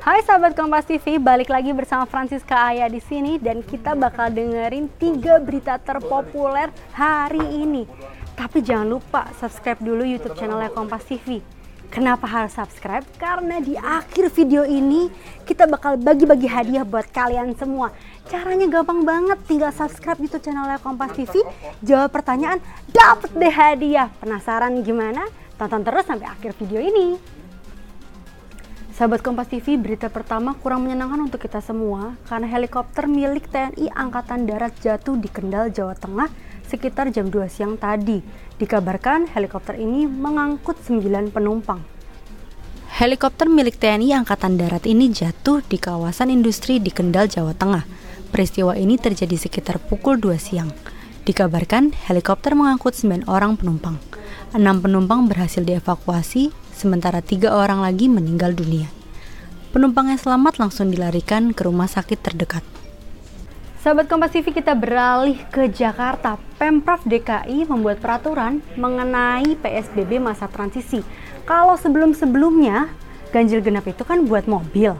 Hai sahabat Kompas TV, balik lagi bersama Francisca Aya di sini dan kita bakal dengerin tiga berita terpopuler hari ini. Tapi jangan lupa subscribe dulu YouTube channelnya Kompas TV. Kenapa harus subscribe? Karena di akhir video ini kita bakal bagi-bagi hadiah buat kalian semua. Caranya gampang banget, tinggal subscribe YouTube channelnya Kompas TV, jawab pertanyaan, dapet deh hadiah. Penasaran gimana? Tonton terus sampai akhir video ini. Sahabat Kompas TV, berita pertama kurang menyenangkan untuk kita semua karena helikopter milik TNI Angkatan Darat jatuh di Kendal, Jawa Tengah sekitar jam 2 siang tadi. Dikabarkan helikopter ini mengangkut 9 penumpang. Helikopter milik TNI Angkatan Darat ini jatuh di kawasan industri di Kendal, Jawa Tengah. Peristiwa ini terjadi sekitar pukul 2 siang. Dikabarkan helikopter mengangkut 9 orang penumpang. Enam penumpang berhasil dievakuasi, sementara tiga orang lagi meninggal dunia. Penumpang yang selamat langsung dilarikan ke rumah sakit terdekat. Sahabat Kompas TV kita beralih ke Jakarta. Pemprov DKI membuat peraturan mengenai PSBB masa transisi. Kalau sebelum-sebelumnya ganjil genap itu kan buat mobil.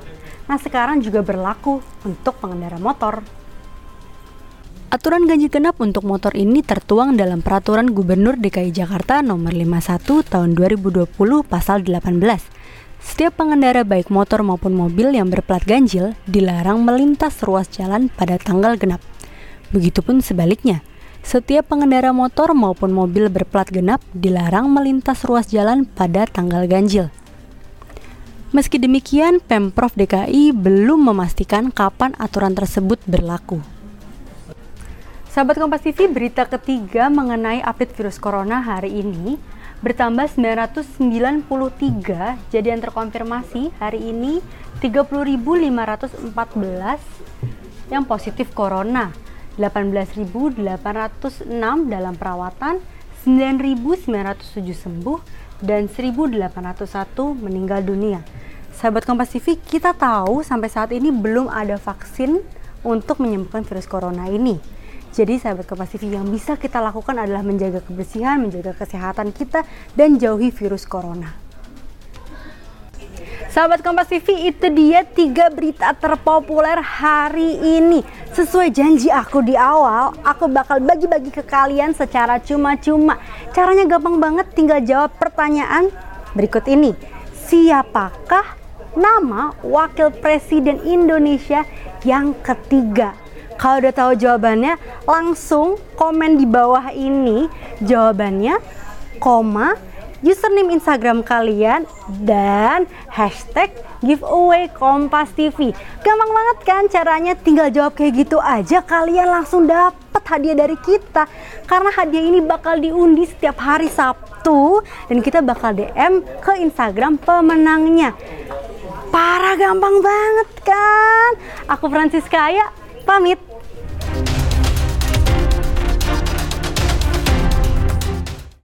Nah sekarang juga berlaku untuk pengendara motor. Aturan ganjil genap untuk motor ini tertuang dalam Peraturan Gubernur DKI Jakarta Nomor 51 Tahun 2020 Pasal 18. Setiap pengendara baik motor maupun mobil yang berplat ganjil dilarang melintas ruas jalan pada tanggal genap. Begitupun sebaliknya, setiap pengendara motor maupun mobil berplat genap dilarang melintas ruas jalan pada tanggal ganjil. Meski demikian, Pemprov DKI belum memastikan kapan aturan tersebut berlaku. Sahabat Kompas TV, berita ketiga mengenai update virus corona hari ini bertambah 993 jadian terkonfirmasi hari ini 30.514 yang positif corona 18.806 dalam perawatan 9.907 sembuh dan 1.801 meninggal dunia. Sahabat Kompas TV, kita tahu sampai saat ini belum ada vaksin untuk menyembuhkan virus corona ini jadi sahabat Kompas TV yang bisa kita lakukan adalah menjaga kebersihan, menjaga kesehatan kita dan jauhi virus corona. Sahabat Kompas TV itu dia tiga berita terpopuler hari ini. Sesuai janji aku di awal, aku bakal bagi-bagi ke kalian secara cuma-cuma. Caranya gampang banget, tinggal jawab pertanyaan berikut ini. Siapakah nama Wakil Presiden Indonesia yang ketiga? Kalau udah tahu jawabannya, langsung komen di bawah ini jawabannya, koma, username Instagram kalian, dan hashtag giveaway Kompas TV. Gampang banget kan caranya, tinggal jawab kayak gitu aja, kalian langsung dapat hadiah dari kita. Karena hadiah ini bakal diundi setiap hari Sabtu, dan kita bakal DM ke Instagram pemenangnya. Parah gampang banget kan? Aku Francisca ya, pamit.